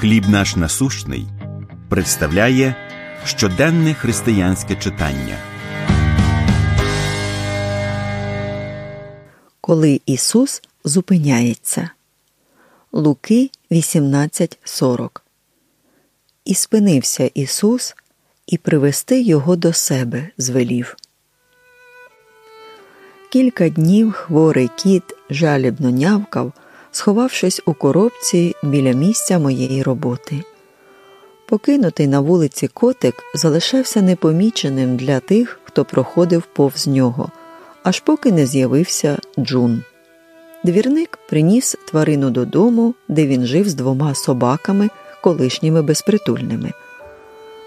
Хліб наш насущний представляє щоденне християнське читання. Коли Ісус зупиняється. Луки 18.40 І спинився Ісус і привести його до себе звелів. Кілька днів хворий кіт жалібно нявкав, сховавшись у коробці біля місця моєї роботи. Покинутий на вулиці котик залишався непоміченим для тих, хто проходив повз нього, аж поки не з'явився Джун. Двірник приніс тварину додому, де він жив з двома собаками, колишніми безпритульними.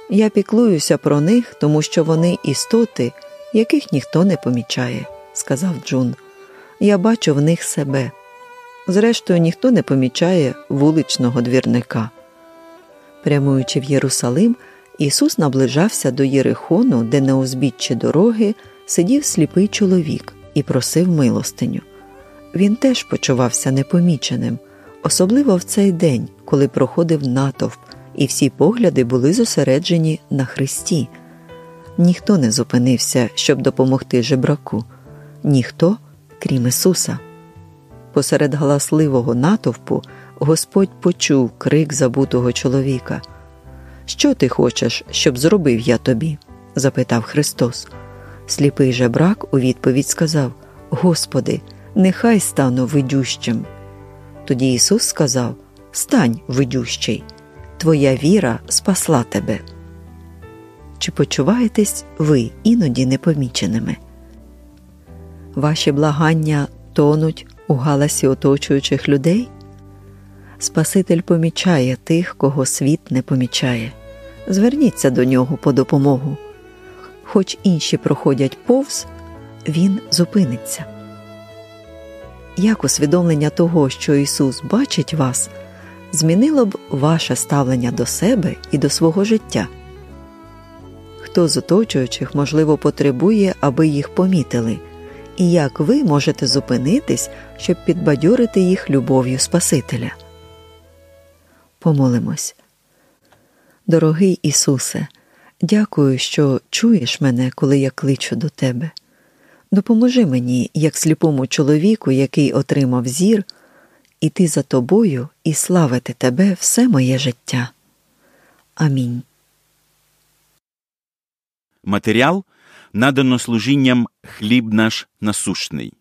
Я піклуюся про них, тому що вони істоти, яких ніхто не помічає, сказав Джун. Я бачу в них себе. Зрештою, ніхто не помічає вуличного двірника. Прямуючи в Єрусалим, Ісус наближався до Єрихону, де на узбіччі дороги сидів сліпий чоловік і просив милостиню. Він теж почувався непоміченим, особливо в цей день, коли проходив натовп, і всі погляди були зосереджені на Христі. Ніхто не зупинився, щоб допомогти жебраку, ніхто, крім Ісуса. Посеред галасливого натовпу Господь почув крик забутого чоловіка. Що ти хочеш, щоб зробив я тобі? запитав Христос. Сліпий жебрак у відповідь сказав: Господи, нехай стану видющим. Тоді Ісус сказав: Стань видющий, твоя віра спасла тебе. Чи почуваєтесь ви іноді непоміченими? Ваші благання тонуть у галасі оточуючих людей? Спаситель помічає тих, кого світ не помічає. Зверніться до нього по допомогу. Хоч інші проходять повз, він зупиниться. Як усвідомлення того, що Ісус бачить вас, змінило б ваше ставлення до себе і до свого життя? Хто з оточуючих, можливо, потребує, аби їх помітили, і як ви можете зупинитись, щоб підбадьорити їх любов'ю Спасителя? Помолимось. Дорогий Ісусе, дякую, що чуєш мене, коли я кличу до Тебе. Допоможи мені, як сліпому чоловіку, який отримав зір, іти за тобою і славити тебе все моє життя. Амінь. Матеріал надано служінням хліб наш насущний.